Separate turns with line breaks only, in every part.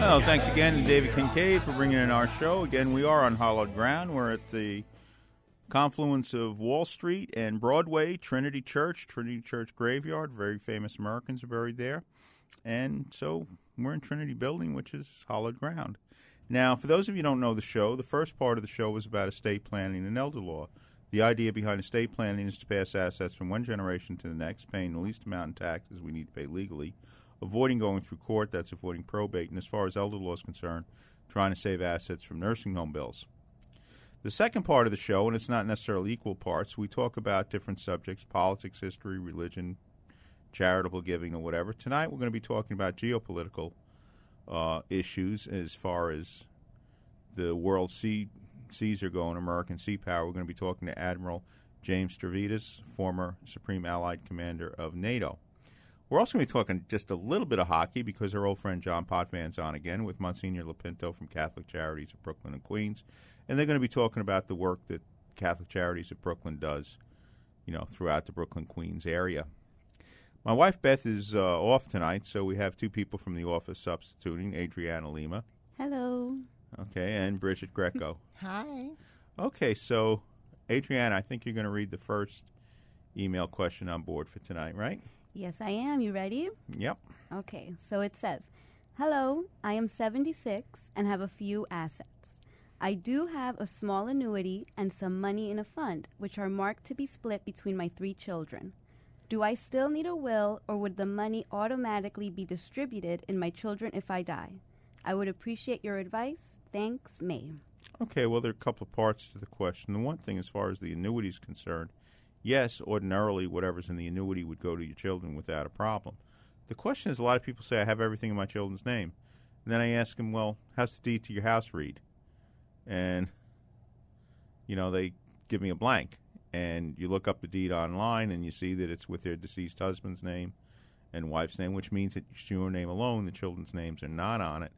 Well, thanks again to David Kincaid for bringing in our show. Again, we are on hallowed ground. We're at the confluence of Wall Street and Broadway, Trinity Church, Trinity Church Graveyard. Very famous Americans are buried there. And so we're in Trinity Building, which is hallowed ground. Now, for those of you who don't know the show, the first part of the show was about estate planning and elder law. The idea behind estate planning is to pass assets from one generation to the next, paying the least amount in taxes we need to pay legally, avoiding going through court, that's avoiding probate, and as far as elder law is concerned, trying to save assets from nursing home bills. The second part of the show, and it's not necessarily equal parts, we talk about different subjects politics, history, religion, charitable giving, or whatever. Tonight we're going to be talking about geopolitical uh, issues as far as the world sea, seas are going, American sea power. We're going to be talking to Admiral James Stavridis, former Supreme Allied Commander of NATO. We're also going to be talking just a little bit of hockey because our old friend John Potvin's on again with Monsignor LoPinto from Catholic Charities of Brooklyn and Queens. And they're going to be talking about the work that Catholic Charities of Brooklyn does, you know, throughout the Brooklyn Queens area. My wife Beth is uh, off tonight, so we have two people from the office substituting Adriana Lima.
Hello.
Okay, and Bridget Greco.
Hi.
Okay, so Adriana, I think you're going to read the first email question on board for tonight, right?
Yes, I am. You ready?
Yep.
Okay, so it says Hello, I am 76 and have a few assets. I do have a small annuity and some money in a fund, which are marked to be split between my three children. Do I still need a will, or would the money automatically be distributed in my children if I die? I would appreciate your advice. Thanks, May.
Okay, well, there are a couple of parts to the question. The one thing, as far as the annuity is concerned, yes, ordinarily whatever's in the annuity would go to your children without a problem. The question is, a lot of people say, I have everything in my children's name. And then I ask them, well, how's the deed to your house read? And, you know, they give me a blank. And you look up the deed online and you see that it's with their deceased husband's name and wife's name, which means that it's your name alone. The children's names are not on it.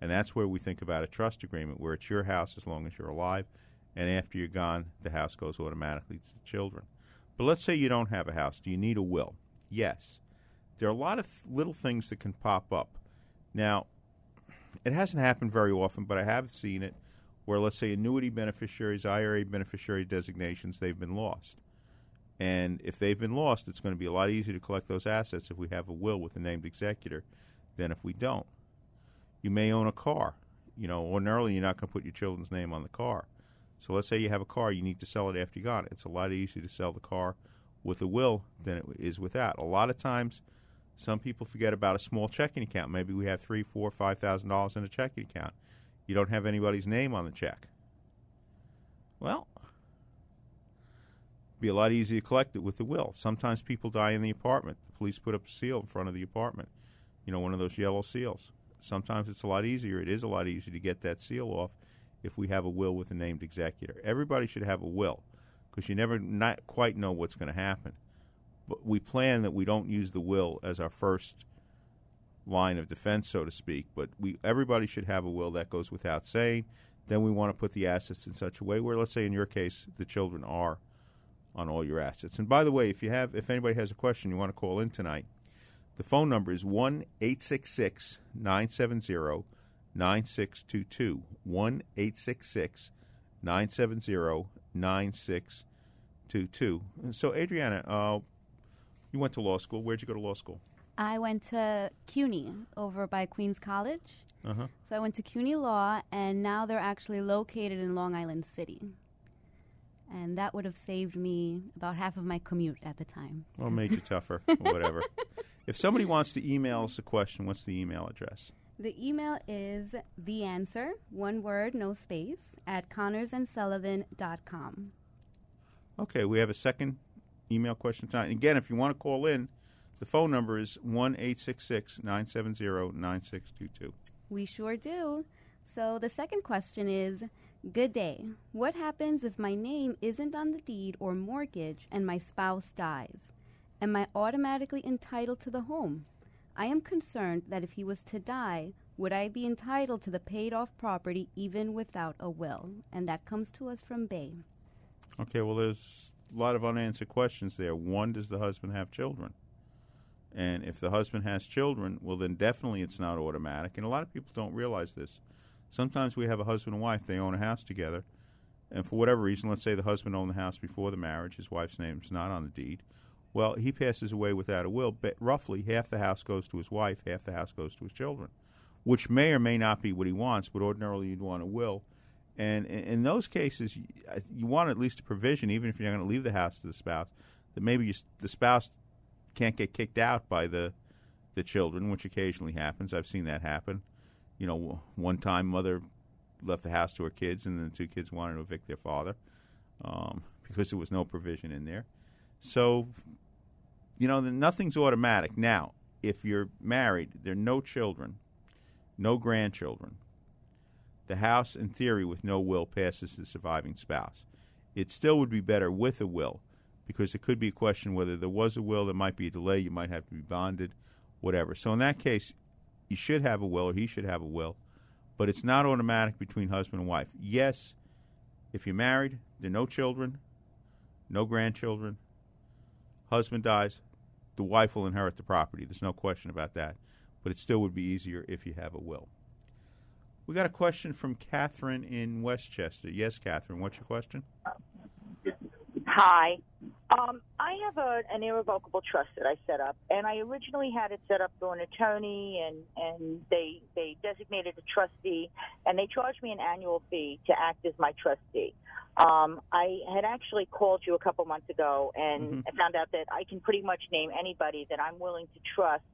And that's where we think about a trust agreement, where it's your house as long as you're alive, and after you're gone, the house goes automatically to the children. But let's say you don't have a house. Do you need a will? Yes. There are a lot of little things that can pop up. Now, it hasn't happened very often, but I have seen it where, let's say, annuity beneficiaries, IRA beneficiary designations, they've been lost. And if they've been lost, it's going to be a lot easier to collect those assets if we have a will with a named executor than if we don't. You may own a car. You know, ordinarily you're not going to put your children's name on the car. So let's say you have a car, you need to sell it after you got it. It's a lot easier to sell the car with a will than it is without. A lot of times, some people forget about a small checking account. Maybe we have three, four, five thousand dollars in a checking account. You don't have anybody's name on the check. Well, be a lot easier to collect it with the will. Sometimes people die in the apartment. The police put up a seal in front of the apartment. You know, one of those yellow seals. Sometimes it's a lot easier. It is a lot easier to get that seal off if we have a will with a named executor. Everybody should have a will because you never not quite know what's going to happen. But we plan that we don't use the will as our first line of defense, so to speak. But we everybody should have a will that goes without saying. Then we want to put the assets in such a way where, let's say, in your case, the children are on all your assets. And by the way, if you have, if anybody has a question you want to call in tonight, the phone number is 1 866 970 9622. 1 866 970 9622. So, Adriana, uh, you went to law school. Where'd you go to law school?
I went to CUNY over by Queens College.
Uh-huh.
So I went to CUNY Law, and now they're actually located in Long Island City. And that would have saved me about half of my commute at the time.
Well, made you tougher or whatever. If somebody wants to email us a question, what's the email address?
The email is the answer, one word, no space, at connorsandsullivan.com.
Okay, we have a second email question tonight. And again, if you want to call in, the phone number is 1 970 9622.
We sure do. So the second question is Good day. What happens if my name isn't on the deed or mortgage and my spouse dies? Am I automatically entitled to the home? I am concerned that if he was to die, would I be entitled to the paid off property even without a will? And that comes to us from Bay.
Okay, well, there's a lot of unanswered questions there. One, does the husband have children? And if the husband has children, well, then definitely it's not automatic. And a lot of people don't realize this. Sometimes we have a husband and wife, they own a house together. And for whatever reason, let's say the husband owned the house before the marriage, his wife's name's not on the deed. Well, he passes away without a will, but roughly half the house goes to his wife, half the house goes to his children, which may or may not be what he wants, but ordinarily you'd want a will. And in, those cases, you, want at least a provision, even if you're not going to leave the house to the spouse, that maybe you, the spouse can't get kicked out by the the children, which occasionally happens. I've seen that happen. You know, one time mother left the house to her kids, and the two kids wanted to evict their father um, because there was no provision in there. So, you know, nothing's automatic. Now, if you're married, there are no children, no grandchildren. The house, in theory, with no will, passes to the surviving spouse. It still would be better with a will because it could be a question whether there was a will, there might be a delay, you might have to be bonded, whatever. So in that case, you should have a will or he should have a will, but it's not automatic between husband and wife. Yes, if you're married, there are no children, no grandchildren, husband dies, the wife will inherit the property. There's no question about that. But it still would be easier if you have a will. We got a question from Catherine in Westchester. Yes, Catherine, what's your question?
Hi. Um, I have a, an irrevocable trust that I set up, and I originally had it set up through an attorney, and, and they they designated a trustee, and they charged me an annual fee to act as my trustee. Um, I had actually called you a couple months ago, and
Mhm.
I found out that I can pretty much name anybody that I'm willing to trust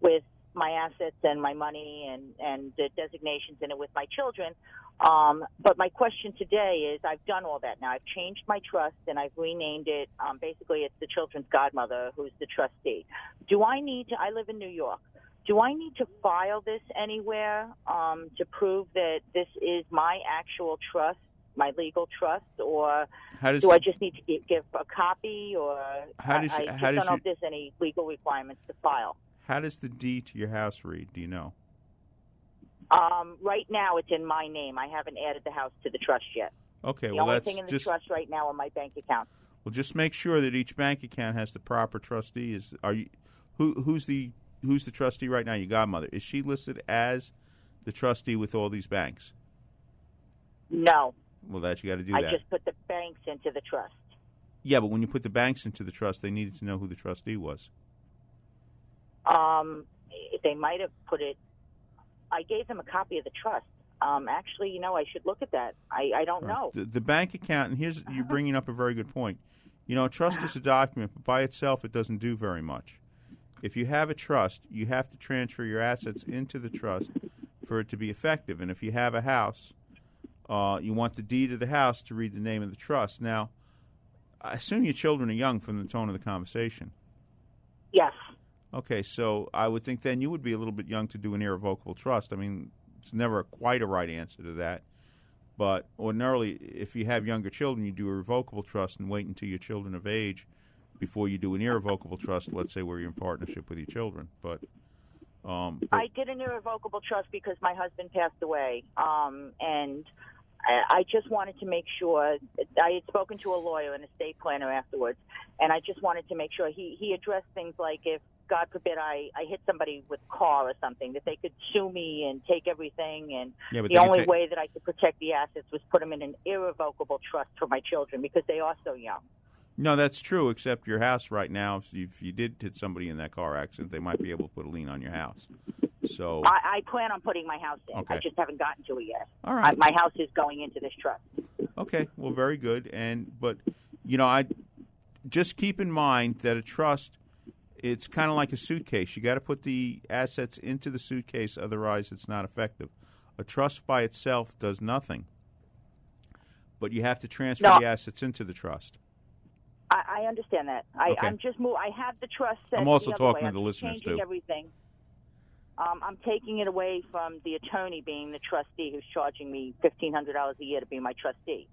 with my assets and my money and and the designations in it with my children. Um, but my question today is, I've done all that now. I've changed my trust and I've renamed it. Um, basically, it's the children's godmother who's the trustee. Do I need to? I live in New York. Do I need to file this anywhere um, to prove that this is my actual trust, my legal trust, or
does
do I just need to gi- give a copy, or
How
I,
does-
I just
how
don't know
you-
if there's any legal requirements to file.
How does the deed to your house read? Do you know?
Um, right now, it's in my name. I haven't added the house to the trust yet.
Okay,
the
well
only
that's
thing in the
just
trust right now are my bank accounts.
well just make sure that each bank account has the proper trustee. Is are you who who's the who's the trustee right now? Your godmother is she listed as the trustee with all these banks?
No,
Well, that you got to do
I
that.
just put the banks into the trust.
Yeah, but when you put the banks into the trust, they needed to know who the trustee was.
Um, they might have put it. I gave them a copy of the trust. Um, actually, you know, I should look at that. I, I don't know.
The, the bank account, and here's you're bringing up a very good point. You know, a trust is a document, but by itself, it doesn't do very much. If you have a trust, you have to transfer your assets into the trust for it to be effective. And if you have a house, uh, you want the deed of the house to read the name of the trust. Now, I assume your children are young from the tone of the conversation.
Yes.
Okay, so I would think then you would be a little bit young to do an irrevocable trust. I mean, it's never quite a right answer to that. But ordinarily, if you have younger children, you do a revocable trust and wait until your children of age before you do an irrevocable trust. Let's say where you're in partnership with your children. But, um,
I did an irrevocable trust because my husband passed away, um, and I, I just wanted to make sure. I had spoken to a lawyer and estate planner afterwards, and I just wanted to make sure he he addressed things like if God forbid, I, I hit somebody with a car or something, that they could sue me and take everything. And
Yeah,
the only
take-
way that I could protect the assets was put them in an irrevocable trust for my children because they are so young.
No, that's true. Except your house right now, if you did hit somebody in that car accident, they might be able to put a lien on your house. So
I, I plan on putting my house in. I just haven't gotten to it yet.
All right.
I, my house is going into this trust.
Okay, well, very good. And but you know, I just keep in mind that a trust it's kind of like a suitcase. You got to put the assets into the suitcase, otherwise it's not effective. A trust by itself does nothing. But you have to transfer
No.
the assets into the trust.
I, I understand that. I,
Okay.
I'm just move. I have the trust set.
I'm also
the
talking
way.
to the
I'm
listeners, too.
Everything. Um, I'm taking it away from the attorney being the trustee who's charging me fifteen hundred dollars a year to be my trustee.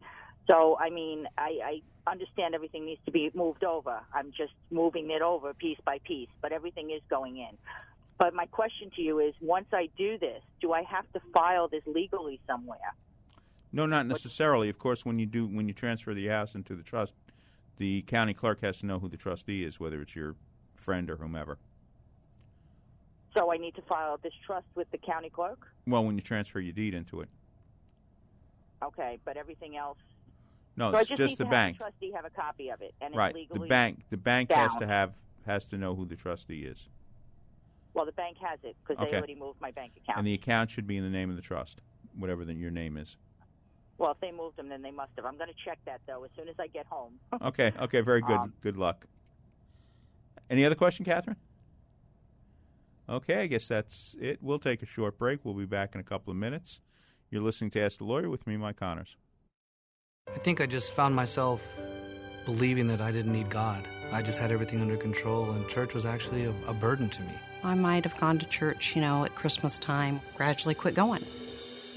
So I mean, I, I understand everything needs to be moved over. I'm just moving it over piece by piece, but everything is going in. But my question to you is: Once I do this, do I have to file this legally somewhere?
No, not necessarily. Of course, when you do when you transfer the house into the trust, the county clerk has to know who the trustee is, whether it's your friend or whomever.
So I need to file this trust with the county clerk.
Well, when you transfer your deed into it.
Okay, but everything else.
No,
so I
it's
just, need
the
to
bank.
have the trustee have a copy of it, and
Right.
it's
The bank the bank has to
bound.
have has to know who the trustee is.
Well, the bank has it because
Okay.
they already moved my bank account.
And the account should be in the name of the trust, whatever the, your name is.
well, if they moved them, then they must have. I'm going to check that though as soon as I get home.
Okay, okay, very good.
Um,
good luck. Any other question, Catherine? Okay, I guess that's it. We'll take a short break. We'll be back in a couple of minutes. You're listening to Ask the Lawyer with me, Mike Connors.
I think I just found myself believing that I didn't need God. I just had everything under control, and church was actually a, a burden to me.
I might have gone to church, you know, at Christmas time, gradually quit going.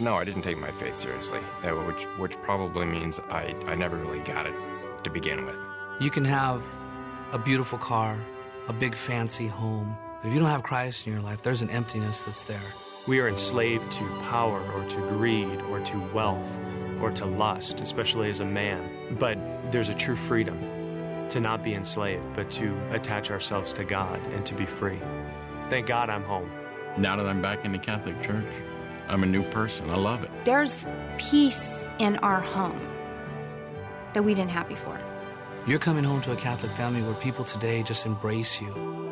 No, I didn't take my faith seriously, uh, which which probably means I, I never really got it to begin with.
You can have a beautiful car, a big fancy home, but if you don't have Christ in your life, there's an emptiness that's there.
We are enslaved to power or to greed or to wealth or to lust, especially as a man. But there's a true freedom to not be enslaved, but to attach ourselves to God and to be free. Thank God I'm home.
Now that I'm back in the Catholic Church, I'm a new person. I love it.
There's peace in our home that we didn't have before.
You're coming home to a Catholic family where people today just embrace you.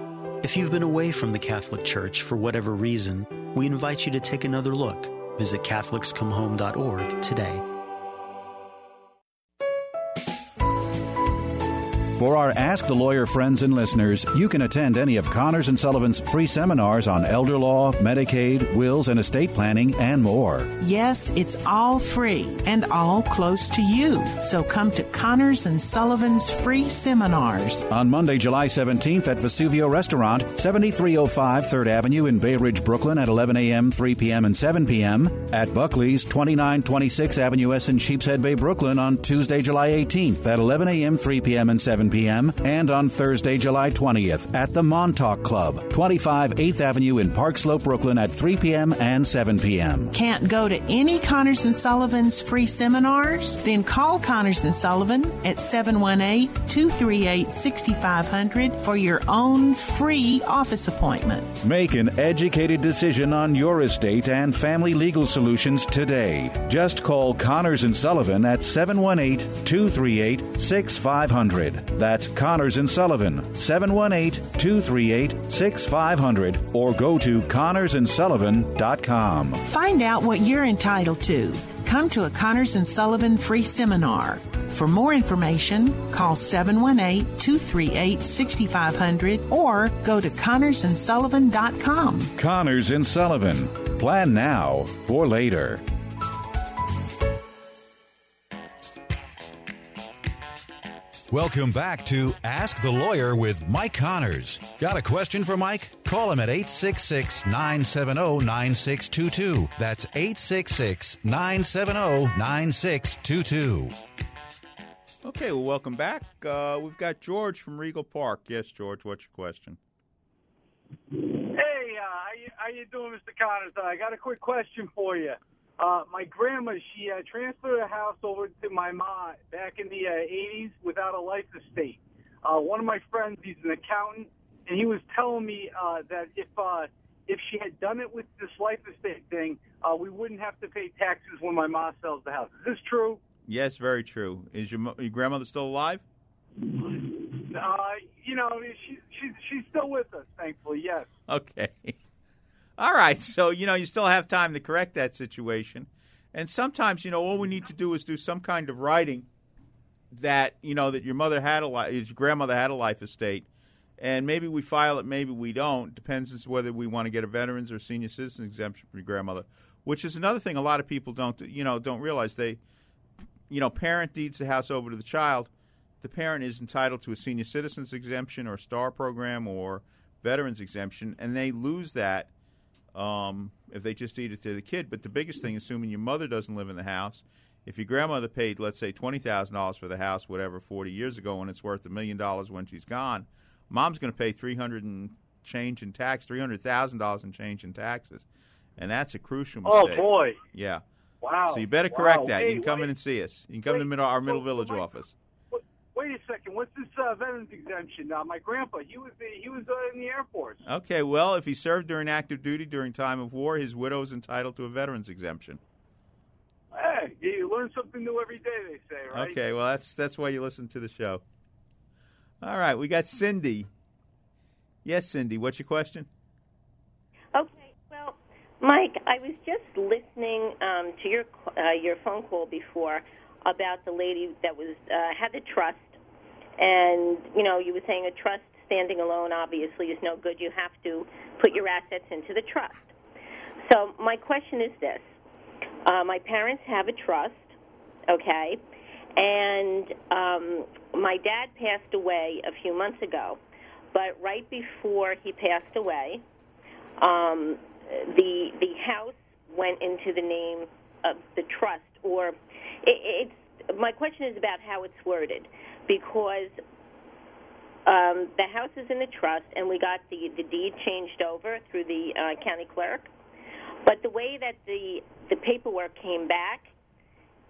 If you've been away from the Catholic Church for whatever reason, we invite you to take another look. Visit CatholicsComeHome.org today.
For our Ask the Lawyer friends and listeners, you can attend any of Connors and Sullivan's free seminars on elder law, Medicaid, wills and estate planning, and more.
Yes, it's all free and all close to you. So come to Connors and Sullivan's free seminars.
On Monday, July 17th at Vesuvio Restaurant, 7305 3rd Avenue in Bay Ridge, Brooklyn at 11 a.m., 3 p.m., and 7 p.m. At Buckley's, 2926 Avenue S in Sheepshead Bay, Brooklyn on Tuesday, July 18th at 11 a.m., 3 p.m., and 7 p.m. And on Thursday, July 20th at the Montauk Club, 25 8th Avenue in Park Slope, Brooklyn at 3 p.m. and 7 p.m.
Can't go to any Connors and Sullivan's free seminars? Then call Connors and Sullivan at 718-238-6500 for your own free office appointment.
Make an educated decision on your estate and family legal solutions today. Just call Connors and Sullivan at 718-238-6500. That's Connors and Sullivan, 718-238-6500 or go to connorsandsullivan.com.
Find out what you're entitled to. Come to a Connors and Sullivan free seminar. For more information, call 718-238-6500 or go to connorsandsullivan.com.
Connors and Sullivan. Plan now for later. Welcome back to Ask the Lawyer with Mike Connors. Got a question for Mike? Call him at 866 970 9622. That's 866 970 9622.
Okay, well, welcome back. Uh, we've got George from Rego Park. Yes, George, what's your question?
Hey, uh, how, you, how you doing, Mr. Connors? Uh, I got a quick question for you. Uh, my grandma, she uh, transferred a house over to my mom back in the uh, 80s without a life estate. Uh, one of my friends, he's an accountant. and he was telling me uh, that if uh, if she had done it with this life estate thing, uh, we wouldn't have to pay taxes when my mom sells the house. Is this true?
Yes, very true. Is your mo- your grandmother still alive?
Uh, you know, she, she's she's still with us, thankfully. Yes.
Okay. All right. So, you know, you still have time to correct that situation. And sometimes, you know, all we need to do is do some kind of writing that, you know, that your mother had a life, your grandmother had a life estate. And maybe we file it, maybe we don't. Depends to whether we want to get a veterans or senior citizen exemption for your grandmother, which is another thing a lot of people don't, you know, don't realize. They, you know, parent deeds the house over to the child. The parent is entitled to a senior citizens exemption or STAR program or veterans exemption, and they lose that um, if they just deed it to the kid. But the biggest thing, assuming your mother doesn't live in the house, if your grandmother paid, let's say, twenty thousand dollars for the house, whatever, forty years ago, and it's worth a million dollars when she's gone, mom's going to pay three hundred and change in tax, three hundred thousand dollars in change in taxes, and that's a crucial mistake.
Oh, boy.
Yeah.
Wow.
So you better correct
Wow.
that.
Hey,
you can come
wait.
in and see us. You can come to middle, our Middle Village office.
Wait. What's this uh, veterans exemption? Uh, my grandpa, he was the, he was uh, in the Air Force.
Okay, well, if he served during active duty during time of war, his widow is entitled to a veterans exemption.
Hey, you learn something new every day. They say, right?
Okay, well, that's that's why you listen to the show. All right, we got Cindy. Yes, Cindy, what's your question?
Okay, well, Mike, I was just listening um, to your uh, your phone call before about the lady that was uh, had the trust, and you know you were saying a trust standing alone obviously is no good. You have to put your assets into the trust. So my question is this: uh, My parents have a trust, okay, and um, my dad passed away a few months ago, but right before he passed away um, the the house went into the name of the trust, or it, it's. My question is about how it's worded, because um, the house is in the trust, and we got the the deed changed over through the uh, county clerk. But the way that the the paperwork came back,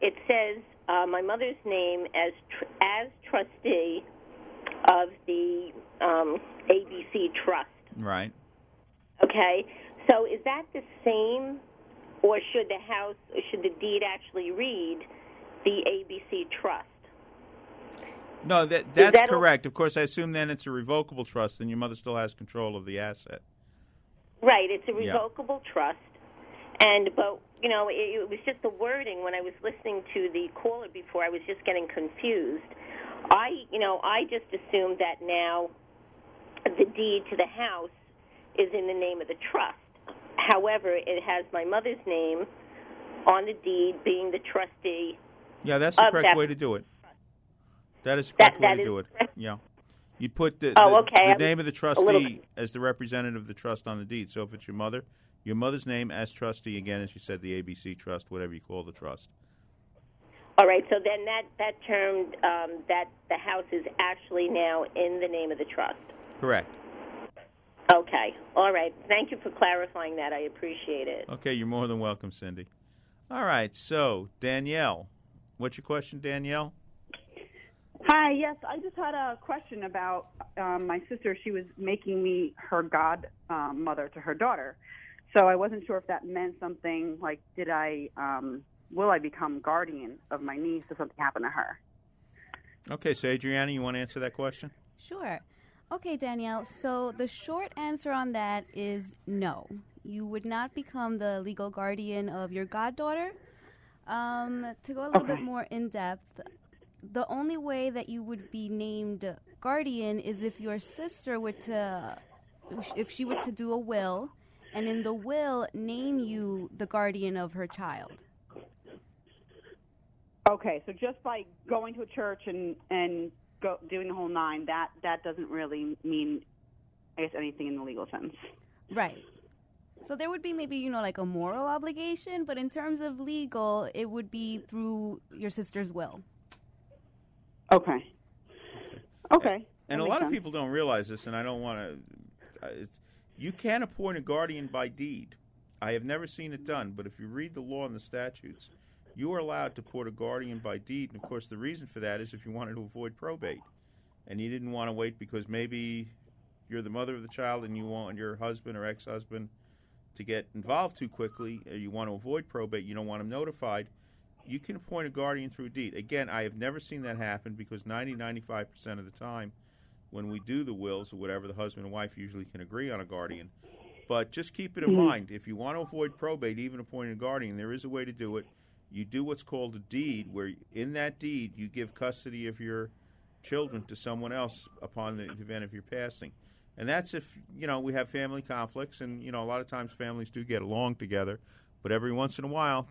it says uh, my mother's name as tr- as trustee of the um, ABC Trust.
Right.
Okay, so is that the same, or should the house, should the deed actually read the ABC Trust?
No, that that's
that a-
correct. Of course, I assume then it's a revocable trust, and your mother still has control of the asset.
Right, it's a
Yeah.
revocable trust, and but you know it, it was just the wording when I was listening to the caller before. I was just getting confused. I, you know, I just assumed that now the deed to the house is in the name of the trust. However, it has my mother's name on the deed, being the trustee.
Yeah, that's the correct
that-
way to do it. That is the
That-
correct way
that
to do it. Yeah. You put the,
Oh,
the,
okay.
the name of the trustee as the representative of the trust on the deed. So if it's your mother, your mother's name as trustee, again, as you said, the ABC trust, whatever you call the trust.
All right, so then that that term um, that the house is actually now in the name of the trust.
Correct.
Okay, all right. Thank you for clarifying that. I appreciate it.
Okay, you're more than welcome, Cindy. All right, so Danielle, what's your question, Danielle?
Hi, yes, I just had a question about um, my sister. She was making me her godmother um, to her daughter, so I wasn't sure if that meant something. Like, did I um, will I become guardian of my niece if something happened to her?
Okay, so Adriana, you want to answer that question?
Sure. Okay, Danielle. So the short answer on that is no. You would not become the legal guardian of your goddaughter. Um, to go a little bit more in depth, the only way that you would be named guardian is if your sister were to, if she were to do a will, and in the will name you the guardian of her child.
Okay, so just by going to a church and and go, doing the whole nine, that that doesn't really mean, I guess, anything in the legal sense.
Right. So there would be maybe, you know, like a moral obligation, but in terms of legal, it would be through your sister's will.
Okay. Okay.
And a lot of people don't realize this, and I don't want to. Uh, you can appoint a guardian by deed. I have never seen it done, but if you read the law and the statutes, you are allowed to appoint a guardian by deed. And of course, the reason for that is if you wanted to avoid probate, and you didn't want to wait because maybe you're the mother of the child and you want your husband or ex-husband to get involved too quickly, or you want to avoid probate, you don't want him notified, you can appoint a guardian through deed. Again, I have never seen that happen because 90, 95% of the time when we do the wills or whatever, the husband and wife usually can agree on a guardian. But just keep it in
Mhm.
mind if you want to avoid probate, even appointing a guardian, there is a way to do it. You do what's called a deed, where in that deed you give custody of your children to someone else upon the event of your passing. And that's if, you know, we have family conflicts, and, you know, a lot of times families do get along together, but every once in a while,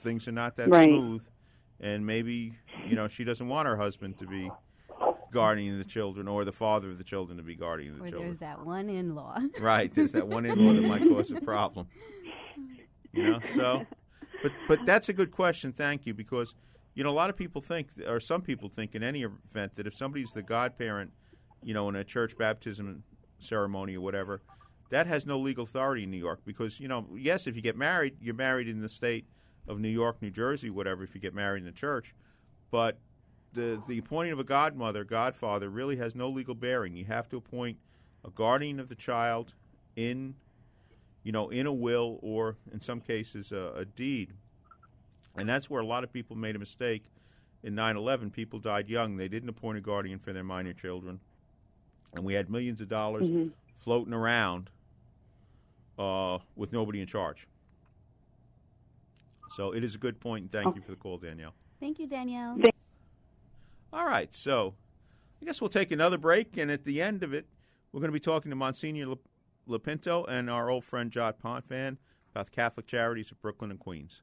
things are not that
Right.
smooth. And maybe, you know, she doesn't want her husband to be guardian of the children or the father of the children to be guardian of the
Or
children.
there's that one in-law.
Right, there's that one in-law that might cause a problem. You know, so, but but that's a good question. Thank you, because you know a lot of people think, or some people think, in any event, that if somebody's the godparent, you know, in a church baptism ceremony or whatever, that has no legal authority in New York. Because you know, yes, if you get married, you're married in the state of New York, New Jersey, whatever. If you get married in the church, but the the appointing of a godmother, godfather, really has no legal bearing. You have to appoint a guardian of the child in, you know, in a will or in some cases a, a deed, and that's where a lot of people made a mistake. In 9/11, people died young. They didn't appoint a guardian for their minor children, and we had millions of dollars
Mhm.
floating around uh, with nobody in charge. So it is a good point, and thank you for the call, Danielle.
Thank you, Danielle.
All right, so I guess we'll take another break, and at the end of it, we're going to be talking to Monsignor Le- and our old friend John Potvin about the Catholic Charities of Brooklyn and Queens.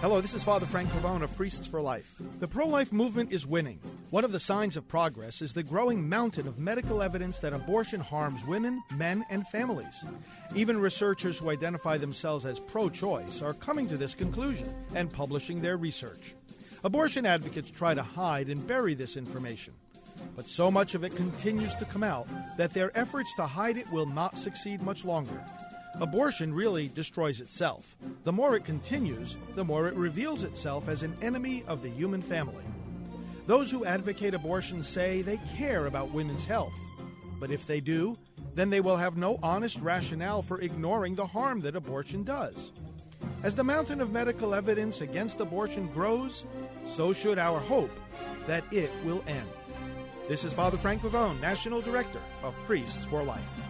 Hello, this is Father Frank Pavone of Priests for Life. The pro life movement is winning. One of the signs of progress is the growing mountain of medical evidence that abortion harms women, men, and families. Even researchers who identify themselves as pro choice are coming to this conclusion and publishing their research. Abortion advocates try to hide and bury this information. But so much of it continues to come out that their efforts to hide it will not succeed much longer. Abortion really destroys itself. The more it continues, the more it reveals itself as an enemy of the human family. Those who advocate abortion say they care about women's health. But if they do, then they will have no honest rationale for ignoring the harm that abortion does. As the mountain of medical evidence against abortion grows, so should our hope that it will end. This is Father Frank Pavone, National Director of Priests for Life.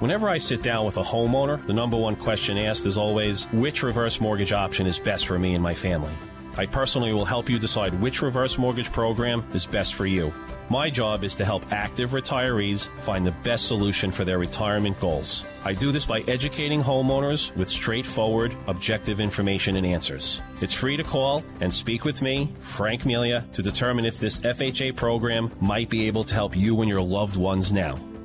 Whenever I sit down with a homeowner, the number one question asked is always which reverse mortgage option is best for me and my family. I personally will help you decide which reverse mortgage program is best for you. My job is to help active retirees find the best solution for their retirement goals. I do this by educating homeowners with straightforward, objective information and answers. It's free to call and speak with me, Frank Melia, to determine if this FHA program might be able to help you and your loved ones now.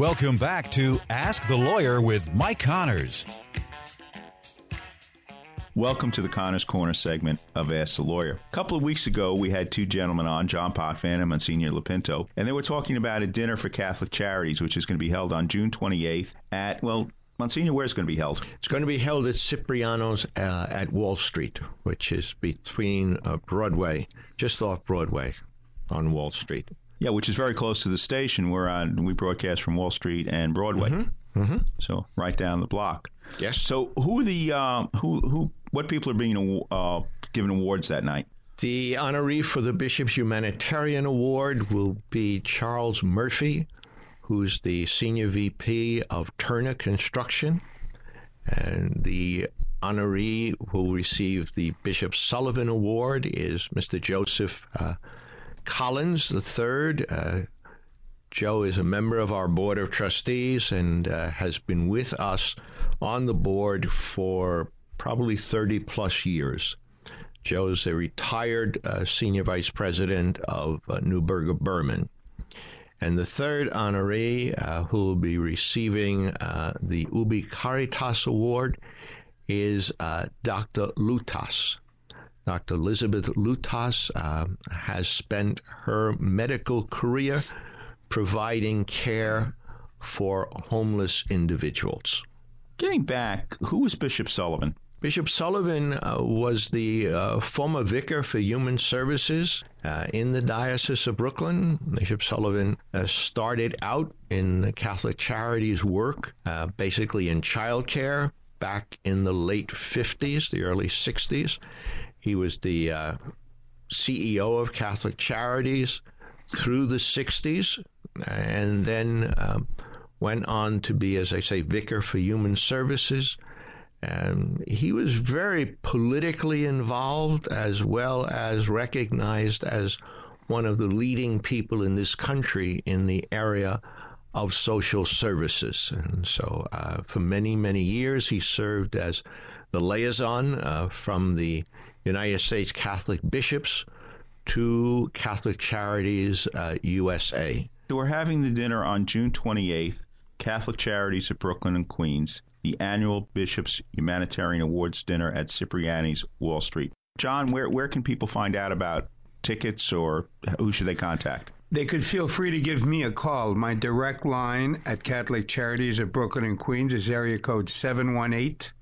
Welcome back to Ask the Lawyer with Mike Connors.
Welcome to the Connors Corner segment of Ask the Lawyer. A couple of weeks ago, we had two gentlemen on, John Potvin and Monsignor LoPinto, and they were talking about a dinner for Catholic Charities, which is going to be held on June 28th at, well, Monsignor, where's it going to be held?
It's going to be held at Cipriani's uh, at Wall Street, which is between uh, Broadway, just off Broadway on Wall Street.
Yeah, which is very close to the station. We're on, we broadcast from Wall Street and Broadway.
Mm-hmm.
So right down the block.
Yes.
So who are the uh, who who what people are being uh, given awards that night?
The honoree for the Bishop's Humanitarian Award will be Charles Murphy, who's the Senior VP of Turner Construction. And the honoree who will receive the Bishop Sullivan Award is Mr. Joseph uh, Collins III. Uh, Joe is a member of our Board of Trustees and uh, has been with us on the board for probably 30 plus years. Joe is a retired uh, senior vice president of uh, Neuberger Berman. And the third honoree uh, who will be receiving uh, the Ubi Caritas Award is uh, Dr. Lutas. Dr. Elizabeth Lutas uh, has spent her medical career providing care for homeless individuals.
Getting back, who was Bishop Sullivan?
Bishop Sullivan uh, was the uh, former vicar for human services uh, in the Diocese of Brooklyn. Bishop Sullivan uh, started out in Catholic Charities work, uh, basically in childcare, back in the late 50s, the early 60s. He was the uh, CEO of Catholic Charities through the 60s and then um, went on to be, as I say, vicar for human services. And he was very politically involved as well as recognized as one of the leading people in this country in the area of social services. And so, uh, for many, many years, he served as the liaison uh, from the United States Catholic bishops to Catholic Charities uh, USA.
So, we're having the dinner on June 28th, Catholic Charities of Brooklyn and Queens, the annual Bishops Humanitarian Awards dinner at Cipriani's Wall Street. John, where, where can people find out about tickets or who should they contact?
They could feel free to give me a call. My direct line at Catholic Charities of Brooklyn and Queens is area code 718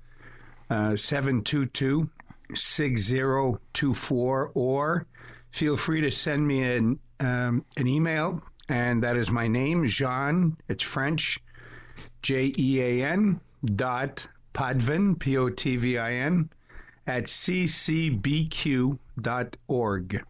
722 6024, or feel free to send me an, um, an email, and that is my name, Jean. It's French, J E A N dot Potvin, P O T V I N, at ccbq dot org.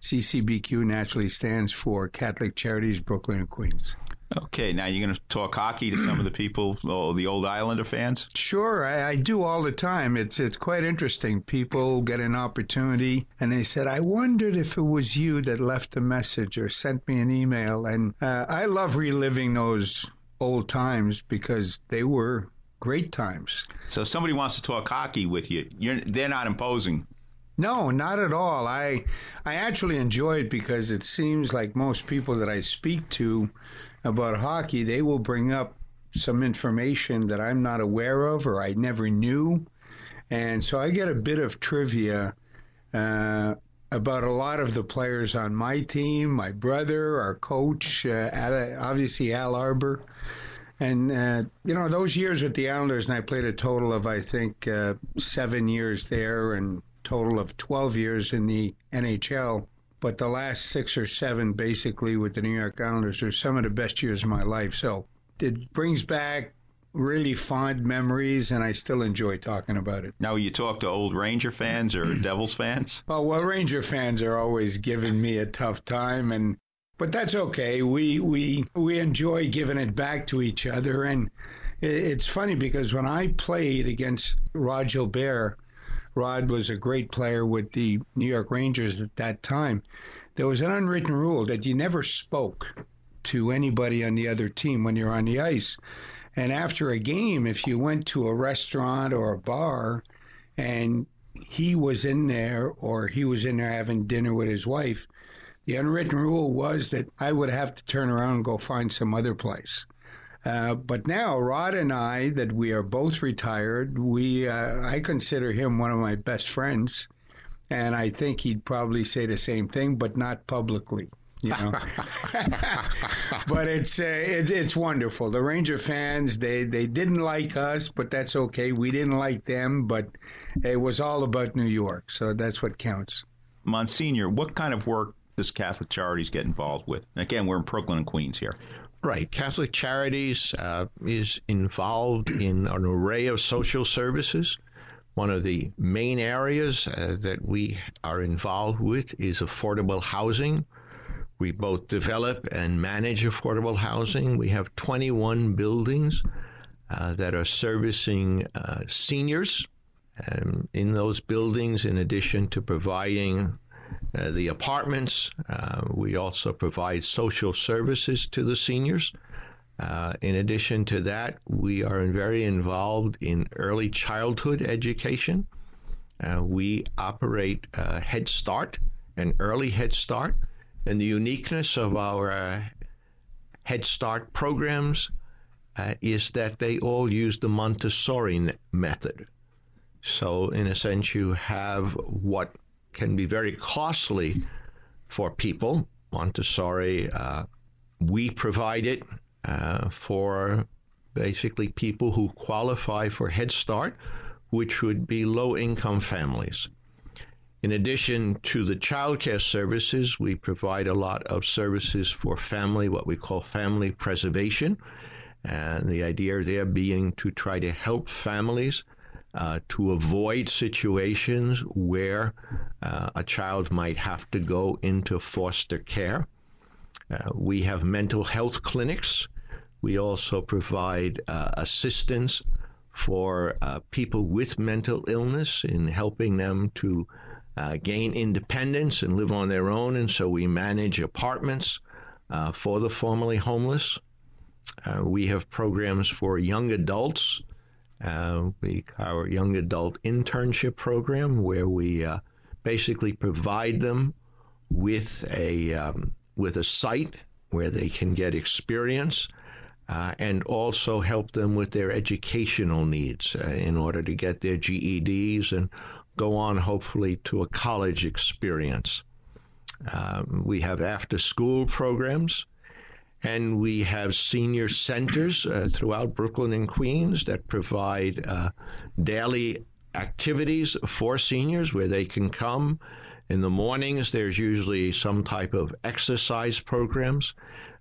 CCBQ naturally stands for Catholic Charities Brooklyn and Queens.
Okay, now you're going to talk hockey to some of the people, oh, the old Islander fans.
Sure, I, I, do all the time. It's it's quite interesting. People get an opportunity, and they said, "I wondered if it was you that left a message or sent me an email." And uh, I love reliving those old times because they were great times.
So, if somebody wants to talk hockey with you, you're, they're not imposing.
No, not at all. I I actually enjoy it because it seems like most people that I speak to about hockey, they will bring up some information that I'm not aware of or I never knew. And so I get a bit of trivia uh, about a lot of the players on my team, my brother, our coach, uh, obviously Al Arbour. And, uh, you know, those years with the Islanders, and I played a total of, I think, uh, seven years there and total of 12 years in the NHL but the last six or seven basically with the New York Islanders are some of the best years of my life. So it brings back really fond memories, and I still enjoy talking about it.
Now, you talk to old Ranger fans or Devils fans?
Oh well, Ranger fans are always giving me a tough time, and but that's okay. We we we enjoy giving it back to each other, and it's funny because when I played against Rod Gilbert Rod was a great player with the New York Rangers at that time. There was an unwritten rule that you never spoke to anybody on the other team when you're on the ice. And after a game, if you went to a restaurant or a bar and he was in there or he was in there having dinner with his wife, the unwritten rule was that I would have to turn around and go find some other place. Uh, but now, Rod and I, that we are both retired, we uh, I consider him one of my best friends, and I think he'd probably say the same thing, but not publicly. You know, but it's, uh, it's it's wonderful. The Ranger fans they they didn't like us, but that's okay. We didn't like them, but it was all about New York, so that's what counts.
Monsignor, what kind of work does Catholic Charities get involved with? Again, we're in Brooklyn and Queens here.
Right. Catholic Charities uh, is involved in an array of social services. One of the main areas uh, that we are involved with is affordable housing. We both develop and manage affordable housing. We have 21 buildings uh, that are servicing uh, seniors. Um, in those buildings, in addition to providing uh, the apartments, uh, we also provide social services to the seniors. Uh, in addition to that, we are very involved in early childhood education. Uh, we operate Head Start and Early Head Start, and the uniqueness of our uh, Head Start programs is that they all use the Montessori method. So, in a sense, you have what can be very costly for people. Montessori, uh, we provide it uh, for basically people who qualify for Head Start, which would be low income families. In addition to the child care services, we provide a lot of services for family, what we call family preservation. And the idea there being to try to help families uh, to avoid situations where uh, a child might have to go into foster care. Uh, we have mental health clinics we also provide uh, assistance for uh, people with mental illness in helping them to gain independence and live on their own. And so we manage apartments for the formerly homeless. We have programs for young adults. Uh, we, our young adult internship program, where we basically provide them with a um, with a site where they can get experience uh, and also help them with their educational needs uh, in order to get their GEDs and go on, hopefully, to a college experience. Um, we have after school programs, and we have senior centers uh, throughout Brooklyn and Queens that provide uh, daily activities for seniors where they can come. In the mornings, there's usually some type of exercise programs.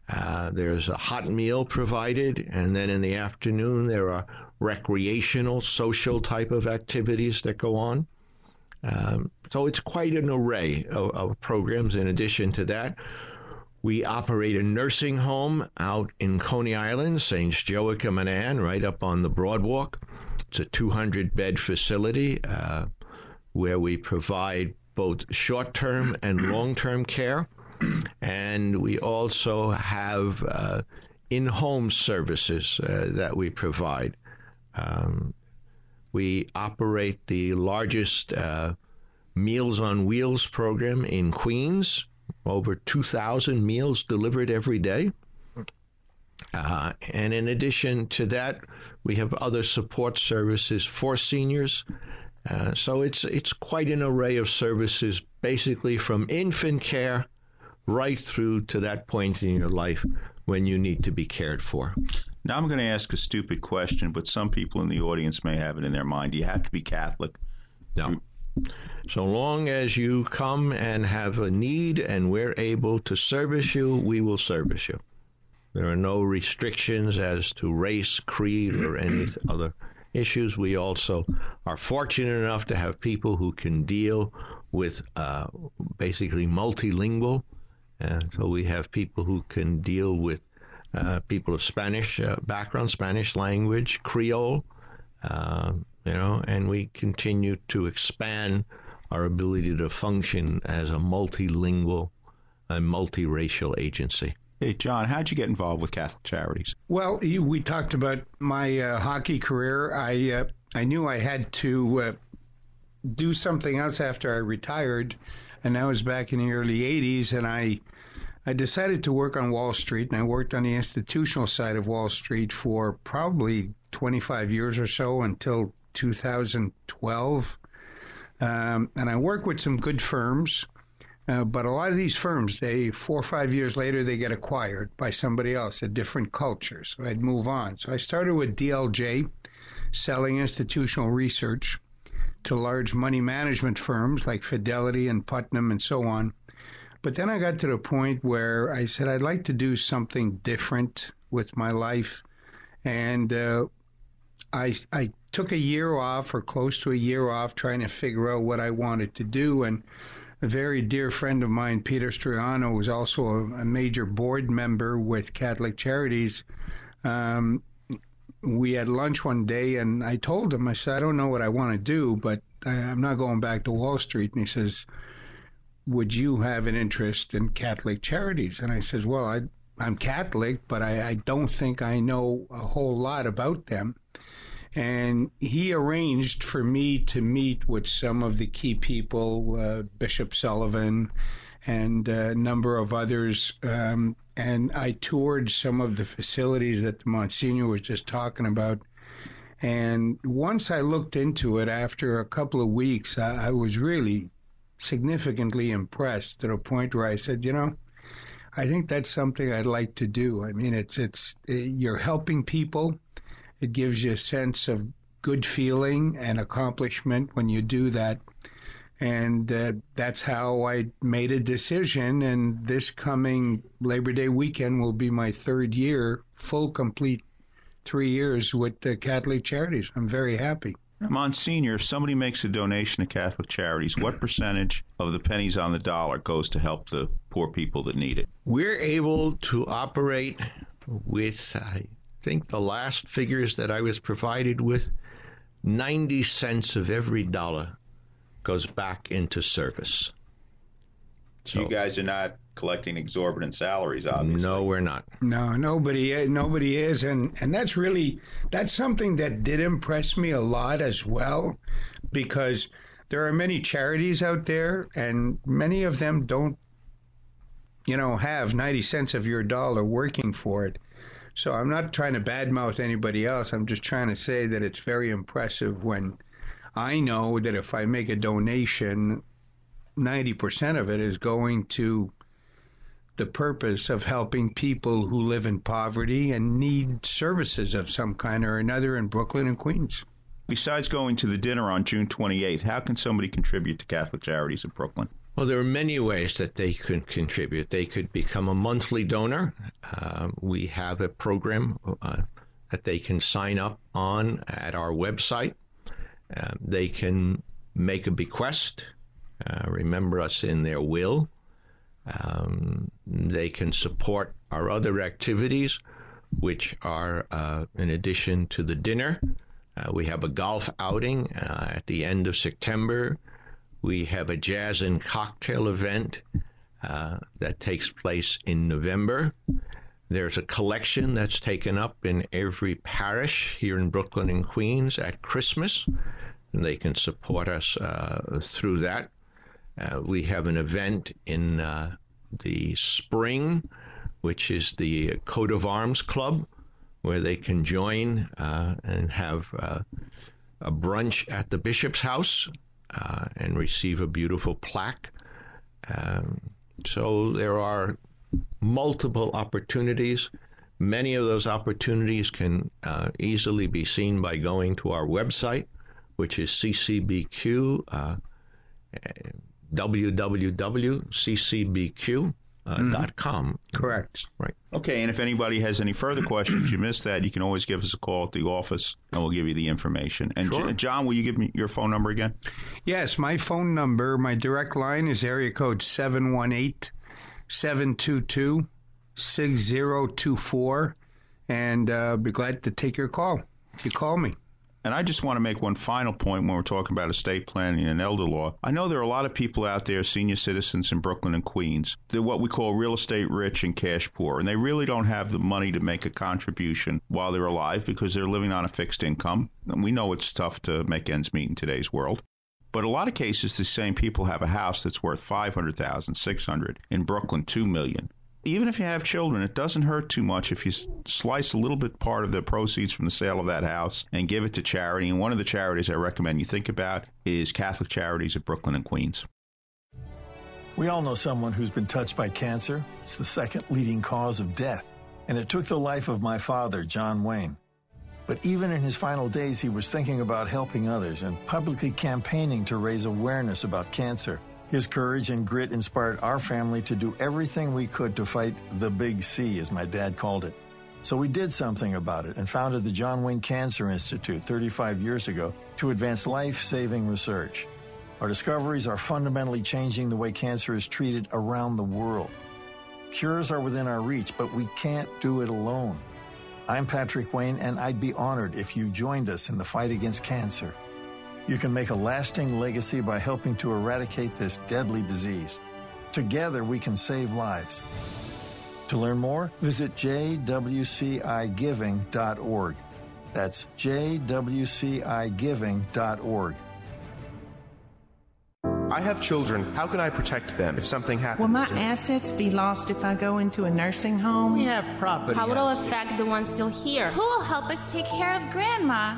Uh, there's a hot meal provided, and then in the afternoon there are recreational, social type of activities that go on. Um, so it's quite an array of, of, programs. In addition to that, we operate a nursing home out in Coney Island, St. Joachim and Ann, right up on the Broadwalk. It's a 200 bed facility uh, where we provide both short term and long term care and we also have uh, in-home services uh, that we provide. Um, we operate the largest uh, Meals on Wheels program in Queens. Over 2,000 meals delivered every day. Uh, and in addition to that, we have other support services for seniors. Uh, so it's it's quite an array of services, basically from infant care right through to that point in your life when you need to be cared for.
Now, I'm going to ask a stupid question, but some people in the audience may have it in their mind. Do you have to be Catholic?
No. So long as you come and have a need and we're able to service you, we will service you. There are no restrictions as to race, creed, or any other issues. We also are fortunate enough to have people who can deal with uh, basically multilingual and so we have people who can deal with uh, people of Spanish uh, background, Spanish language, Creole, uh, you know, and we continue to expand our ability to function as a multilingual and multiracial agency.
Hey, John, how'd you get involved with Catholic Charities?
Well, we talked about my uh, hockey career. I uh, I knew I had to uh, do something else after I retired and that was back in the early 80s. And I, I decided to work on Wall Street, and I worked on the institutional side of Wall Street for probably 25 years or so until 2012. Um, and I work with some good firms. Uh, but a lot of these firms, they four or five years later, they get acquired by somebody else, a different culture. So I'd move on. So I started with DLJ, selling institutional research to large money management firms like Fidelity and Putnam and so on. But then I got to the point where I said I'd like to do something different with my life, and uh, I I took a year off or close to a year off trying to figure out what I wanted to do. And a very dear friend of mine, Peter Striano, was also a, a major board member with Catholic Charities. Um, we had lunch one day, and I told him, I said, I don't know what I want to do, but I, I'm not going back to Wall Street. And he says, Would you have an interest in Catholic Charities? And I says, Well, I, I'm Catholic, but I, I don't think I know a whole lot about them and he arranged for me to meet with some of the key people, uh, Bishop Sullivan and a number of others. Um, and I toured some of the facilities that Monsignor was just talking about. And once I looked into it after a couple of weeks, I, I was really significantly impressed to the point where I said, you know, I think that's something I'd like to do. I mean, it's it's you're helping people it gives you a sense of good feeling and accomplishment when you do that. And uh, that's how I made a decision. And this coming Labor Day weekend will be my third year, full, complete three years with the Catholic Charities. I'm very happy.
Monsignor, if somebody makes a donation to Catholic Charities, what percentage of the pennies on the dollar goes to help the poor people that need it?
We're able to operate with uh, think the last figures that I was provided with 90 cents of every dollar goes back into service.
So you guys are not collecting exorbitant salaries, obviously.
No, we're not.
No, nobody, nobody is, and and that's really that's something that did impress me a lot as well, because there are many charities out there, and many of them don't, you know, have ninety cents of your dollar working for it. So I'm not trying to badmouth anybody else. I'm just trying to say that it's very impressive when I know that if I make a donation, 90% of it is going to the purpose of helping people who live in poverty and need services of some kind or another in Brooklyn and Queens.
Besides going to the dinner on June 28, how can somebody contribute to Catholic Charities of Brooklyn?
Well, there are many ways that they could contribute. They could become a monthly donor. Uh, we have a program uh, that they can sign up on at our website. Uh, they can make a bequest, uh, remember us in their will. Um, they can support our other activities, which are uh, in addition to the dinner. Uh, we have a golf outing at the end of September we have a jazz and cocktail event uh, that takes place in November. There's a collection that's taken up in every parish here in Brooklyn and Queens at Christmas, and they can support us uh, through that. Uh, we have an event in uh, the spring, which is the Coat of Arms Club, where they can join uh, and have uh, a brunch at the bishop's house uh, and receive a beautiful plaque. Um, so there are multiple opportunities. Many of those opportunities can uh, easily be seen by going to our website, which is ccbq, uh, www.ccbq uh, mm-hmm. dot com.
Correct.
Right.
Okay, and if anybody has any further questions, you missed that, you can always give us a call at the office, and we'll give you the information. And
sure.
J- John, will you give me your phone number again?
Yes, my phone number, my direct line is area code 718 722 6024, and uh, I'll be glad to take your call if you call me.
And I just want to make one final point when we're talking about estate planning and elder law. I know there are a lot of people out there, senior citizens in Brooklyn and Queens, they're what we call real estate rich and cash poor, and they really don't have the money to make a contribution while they're alive because they're living on a fixed income. And we know it's tough to make ends meet in today's world. But a lot of cases, the same people have a house that's worth 500,000, 600, in Brooklyn, 2 million even if you have children, it doesn't hurt too much if you slice a little bit part of the proceeds from the sale of that house and give it to charity. And one of the charities I recommend you think about is Catholic Charities of Brooklyn and Queens.
We all know someone who's been touched by cancer. It's the second leading cause of death. And it took the life of my father, John Wayne. But even in his final days, he was thinking about helping others and publicly campaigning to raise awareness about cancer. His courage and grit inspired our family to do everything we could to fight the big C, as my dad called it. So we did something about it and founded the John Wayne Cancer Institute 35 years ago to advance life saving research. Our discoveries are fundamentally changing the way cancer is treated around the world. Cures are within our reach, but we can't do it alone. I'm Patrick Wayne, and I'd be honored if you joined us in the fight against cancer. You can make a lasting legacy by helping to eradicate this deadly disease. Together, we can save lives. To learn more, visit jwcigiving.org. That's jwcigiving.org.
I have children. How can I protect them if something happens?
Will my
to
assets be lost if I go into a nursing home?
We have property.
How will it affect the ones still here?
Who will help us take care of Grandma?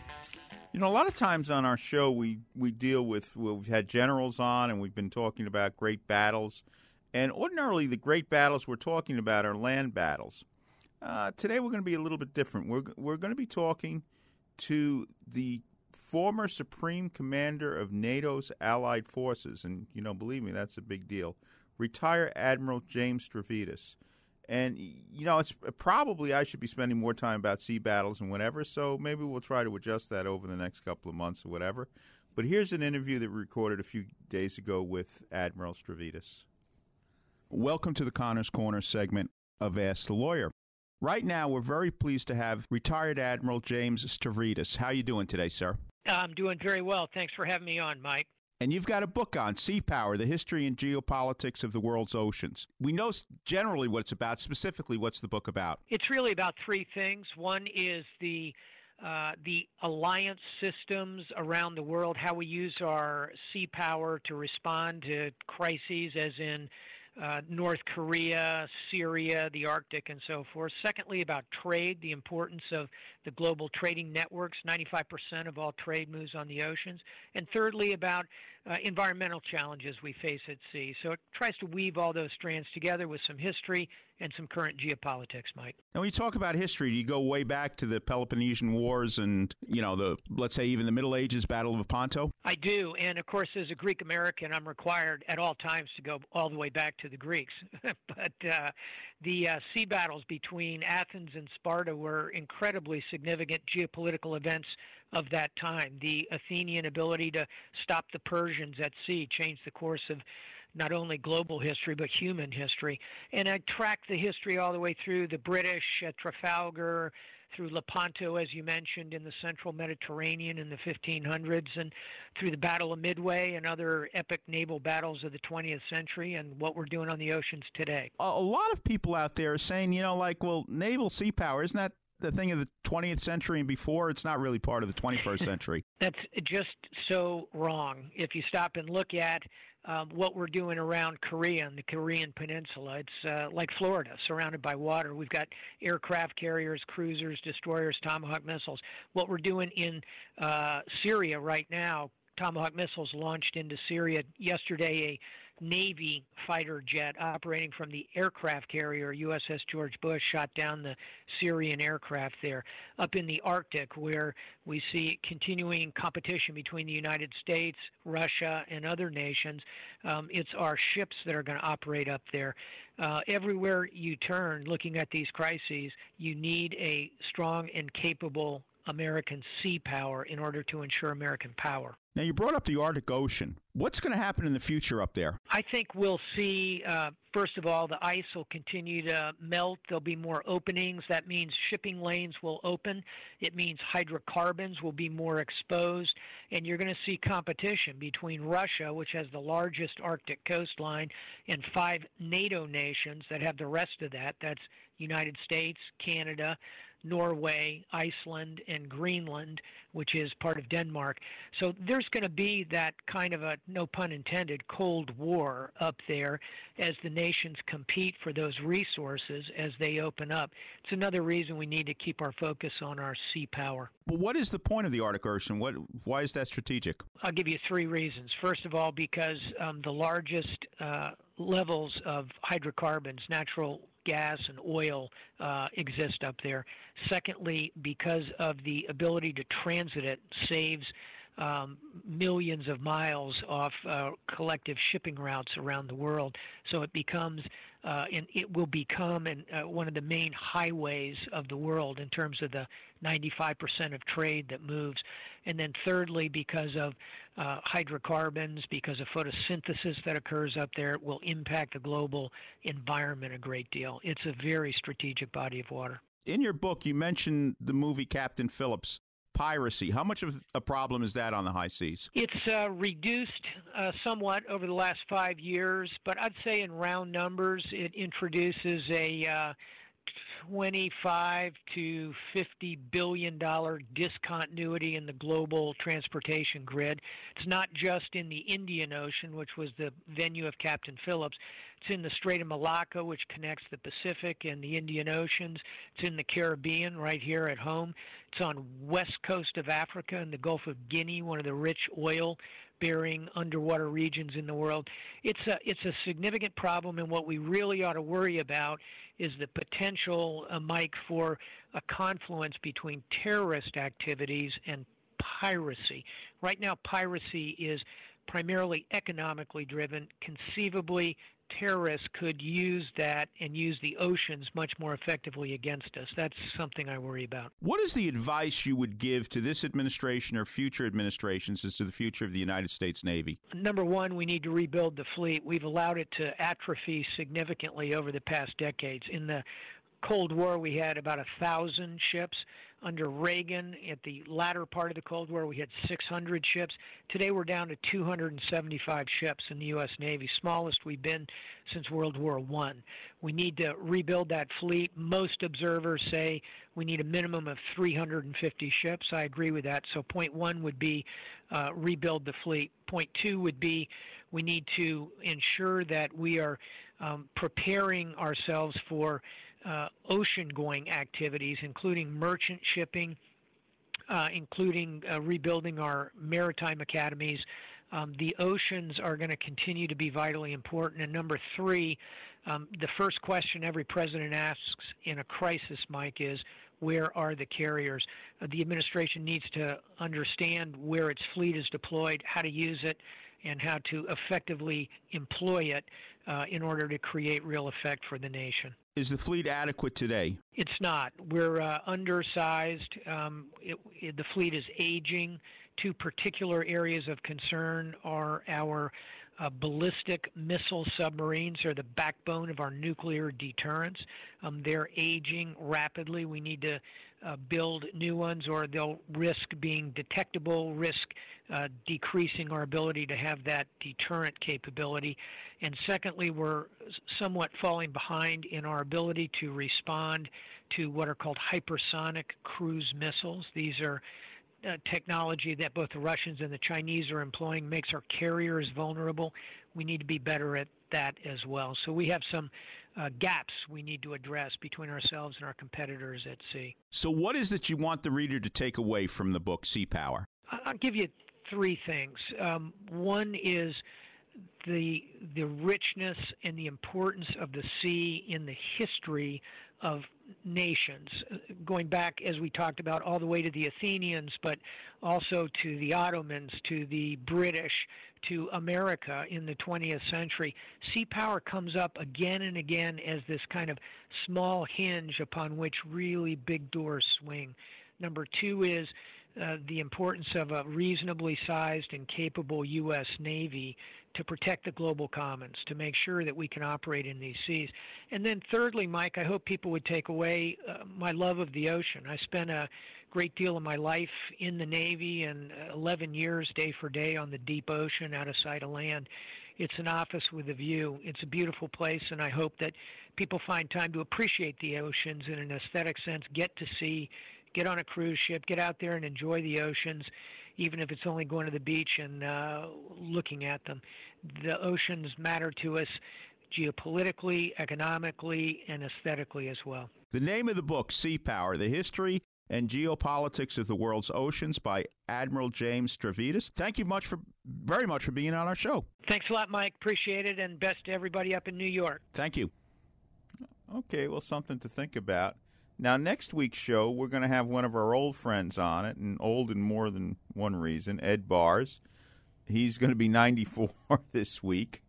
You know, a lot of times on our show, we, we deal with, well, we've had generals on and we've been talking about great battles. And ordinarily, the great battles we're talking about are land battles. Uh, today, we're going to be a little bit different. We're, we're going to be talking to the former Supreme Commander of NATO's allied forces. And, you know, believe me, that's a big deal. Retired Admiral James Stavridis. And, you know, it's uh, probably I should be spending more time about sea battles and whatever, so maybe we'll try to adjust that over the next couple of months or whatever. But here's an interview that we recorded a few days ago with Admiral Stavridis. Welcome to the Connors Corner segment of Ask the Lawyer. Right now, we're very pleased to have retired Admiral James Stavridis. How are you doing today, sir?
I'm doing very well. Thanks for having me on, Mike.
And you've got a book on sea power, the history and geopolitics of the world's oceans. We know generally what it's about. Specifically, what's the book about?
It's really about three things. One is the uh, the alliance systems around the world, how we use our sea power to respond to crises, as in uh, North Korea, Syria, the Arctic, and so forth. Secondly, about trade, the importance of the global trading networks. 95% of all trade moves on the oceans. And thirdly, about uh, environmental challenges we face at sea. So it tries to weave all those strands together with some history and some current geopolitics, Mike.
Now, when you talk about history, do you go way back to the Peloponnesian Wars and, you know, the let's say even the Middle Ages, Battle of Lepanto?
I do, and of course, as a Greek American, I'm required at all times to go all the way back to the Greeks. but uh, the uh, sea battles between Athens and Sparta were incredibly significant geopolitical events of that time. The Athenian ability to stop the Persians at sea changed the course of not only global history but human history. And I tracked the history all the way through the British at Trafalgar, through Lepanto, as you mentioned, in the central Mediterranean in the 1500s, and through the Battle of Midway and other epic naval battles of the 20th century, and what we're doing on the oceans today.
A lot of people out there are saying, you know, like, well, naval sea power, isn't that the thing of the 20th century and before? It's not really part of the 21st century.
That's just so wrong. If you stop and look at um, what we're doing around Korea and the Korean Peninsula. It's uh, like Florida, surrounded by water. We've got aircraft carriers, cruisers, destroyers, Tomahawk missiles. What we're doing in uh, Syria right now, Tomahawk missiles launched into Syria yesterday. A Navy fighter jet operating from the aircraft carrier USS George Bush shot down the Syrian aircraft there. Up in the Arctic, where we see continuing competition between the United States, Russia, and other nations, um, it's our ships that are going to operate up there. Uh, everywhere you turn, looking at these crises, you need a strong and capable American sea power in order to ensure American power.
Now, you brought up the Arctic Ocean. What's going to happen in the future up there?
I think we'll see, uh, first of all, the ice will continue to melt. There'll be more openings. That means shipping lanes will open. It means hydrocarbons will be more exposed. And you're going to see competition between Russia, which has the largest Arctic coastline, and five NATO nations that have the rest of that. That's United States, Canada, Norway, Iceland, and Greenland, which is part of Denmark. So there's going to be that kind of a, no pun intended, Cold War up there as the nations compete for those resources as they open up. It's another reason we need to keep our focus on our sea power.
Well, what is the point of the Arctic Ocean? What, why is that strategic?
I'll give you three reasons. First of all, because um, the largest uh, levels of hydrocarbons, natural gas and oil uh, exist up there. Secondly, because of the ability to transit it saves um, millions of miles off uh, collective shipping routes around the world. So it becomes, uh, and it will become an, uh, one of the main highways of the world in terms of the 95% of trade that moves. And then thirdly, because of uh, hydrocarbons, because of photosynthesis that occurs up there, it will impact the global environment a great deal. It's a very strategic body of water.
In your book, you mentioned the movie Captain Phillips piracy. How much of a problem is that on the high seas?
It's uh, reduced uh, somewhat over the last five years, but I'd say in round numbers, it introduces a uh, 25 to 50 billion dollar discontinuity in the global transportation grid. It's not just in the Indian Ocean, which was the venue of Captain Phillips. It's in the Strait of Malacca, which connects the Pacific and the Indian Oceans. It's in the Caribbean, right here at home. It's on west coast of Africa in the Gulf of Guinea, one of the rich oil bearing underwater regions in the world. It's a it's a significant problem, and what we really ought to worry about is the potential, uh, Mike, for a confluence between terrorist activities and piracy. Right now, piracy is primarily economically driven. Conceivably, terrorists could use that and use the oceans much more effectively against us. That's something I worry about.
What is the advice you would give to this administration or future administrations as to the future of the United States Navy?
Number one, we need to rebuild the fleet. We've allowed it to atrophy significantly over the past decades. In the Cold War, we had about a thousand ships. Under Reagan, at the latter part of the Cold War, we had 600 ships. Today, we're down to 275 ships in the U.S. Navy, smallest we've been since World War I. We need to rebuild that fleet. Most observers say we need a minimum of 350 ships. I agree with that. So, point one would be uh, rebuild the fleet. Point two would be we need to ensure that we are um, preparing ourselves for uh, ocean going activities, including merchant shipping, uh, including uh, rebuilding our maritime academies. Um, the oceans are going to continue to be vitally important. And number three, um, the first question every president asks in a crisis, Mike, is where are the carriers? Uh, the administration needs to understand where its fleet is deployed, how to use it, and how to effectively employ it uh, in order to create real effect for the nation.
Is the fleet adequate today?
It's not. We're uh, undersized. Um, it, it, the fleet is aging. Two particular areas of concern are our uh, ballistic missile submarines are the backbone of our nuclear deterrence. Um, they're aging rapidly. We need to uh, build new ones, or they'll risk being detectable, risk uh, decreasing our ability to have that deterrent capability. And secondly, we're somewhat falling behind in our ability to respond to what are called hypersonic cruise missiles. These are uh, technology that both the Russians and the Chinese are employing makes our carriers vulnerable. We need to be better at that as well. So we have some uh, gaps we need to address between ourselves and our competitors at sea.
So, what is it you want the reader to take away from the book Sea Power?
I'll give you three things. Um, one is the the richness and the importance of the sea in the history of nations, going back, as we talked about, all the way to the Athenians, but also to the Ottomans, to the British, to America in the 20th century. Sea power comes up again and again as this kind of small hinge upon which really big doors swing. Number two is uh, the importance of a reasonably sized and capable U.S. Navy to protect the global commons, to make sure that we can operate in these seas. And then, thirdly, Mike, I hope people would take away uh, my love of the ocean. I spent a great deal of my life in the Navy and 11 years, day for day, on the deep ocean out of sight of land. It's an office with a view. It's a beautiful place, and I hope that people find time to appreciate the oceans in an aesthetic sense, get to see, get on a cruise ship, get out there and enjoy the oceans even if it's only going to the beach and uh, looking at them. The oceans matter to us geopolitically, economically, and aesthetically as well.
The name of the book, Sea Power The History and Geopolitics of the World's Oceans by Admiral James Stavridis. Thank you much for very much for being on our show.
Thanks a lot, Mike. Appreciate it, and best to everybody up in New York.
Thank you.
Okay, well, something to think about. Now, next week's show, we're going to have one of our old friends on it, and old in more than one reason, Ed Bearss. He's going to be 94 this week,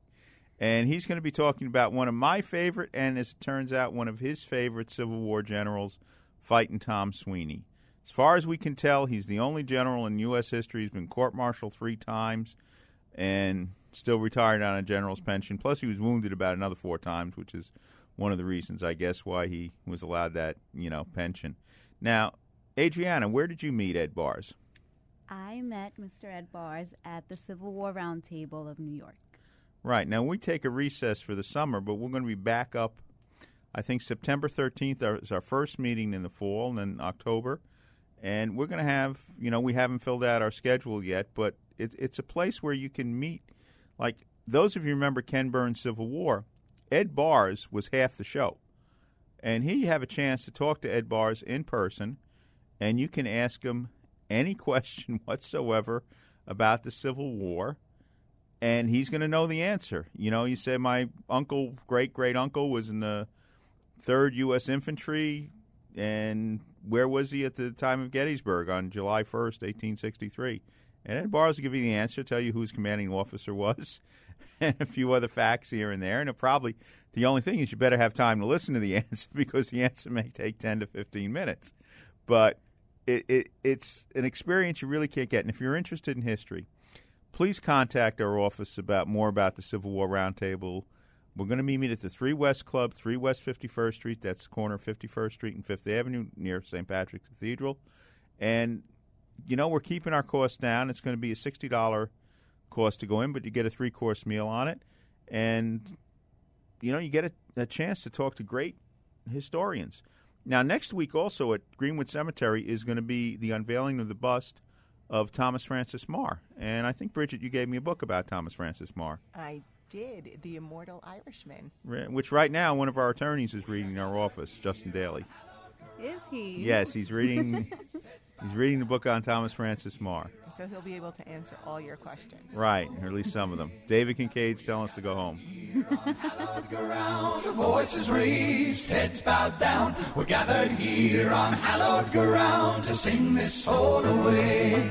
and he's going to be talking about one of my favorite, and as it turns out, one of his favorite Civil War generals, fighting Tom Sweeny. As far as we can tell, he's the only general in U.S. history who's been court-martialed three times and still retired on a general's pension. Plus, he was wounded about another four times, which is – one of the reasons, I guess, why he was allowed that you know pension. Now, Adriana, where did you meet Ed Bearss?
I met Mr. Ed Bearss at the Civil War Roundtable of New York.
Right now, we take a recess for the summer, but we're going to be back up. I think September 13th is our first meeting in the fall, and then October. And we're going to have, you know, we haven't filled out our schedule yet, but it, it's a place where you can meet. Like those of you remember Ken Burns' Civil War, Ed Bearss was half the show. And here you have a chance to talk to Ed Bearss in person, and you can ask him any question whatsoever about the Civil War, and he's going to know the answer. You know, you say, My uncle, great great uncle, was in the 3rd U.S. Infantry, and where was he at the time of Gettysburg on July 1st, 1863? And Ed Bearss will give you the answer, tell you who his commanding officer was, and a few other facts here and there. And probably the only thing is you better have time to listen to the answer because the answer may take ten to fifteen minutes. But it, it it's an experience you really can't get. And if you're interested in history, please contact our office about more about the Civil War Roundtable. We're going to meet at the Three West Club, Three West Fifty First Street. That's the corner of Fifty First Street and Fifth Avenue near St. Patrick's Cathedral. And you know we're keeping our costs down. It's going to be a sixty dollar cost to go in, but you get a three course meal on it, and you know you get a, a chance to talk to great historians. Now, next week also at Greenwood Cemetery is going to be the unveiling of the bust of Thomas Francis Meagher, and I think Bridget, you gave me a book about Thomas Francis Meagher.
I did, The Immortal Irishman,
which right now one of our attorneys is reading in our office, Justin Daly.
Is he?
Yes, he's reading. He's reading the book on Thomas Francis Meagher.
So he'll be able to answer all your questions.
Right, or at least some of them. David Kincaid's telling us to go home.
voices raised, heads bowed down. We're gathered here on hallowed ground to sing this soul away.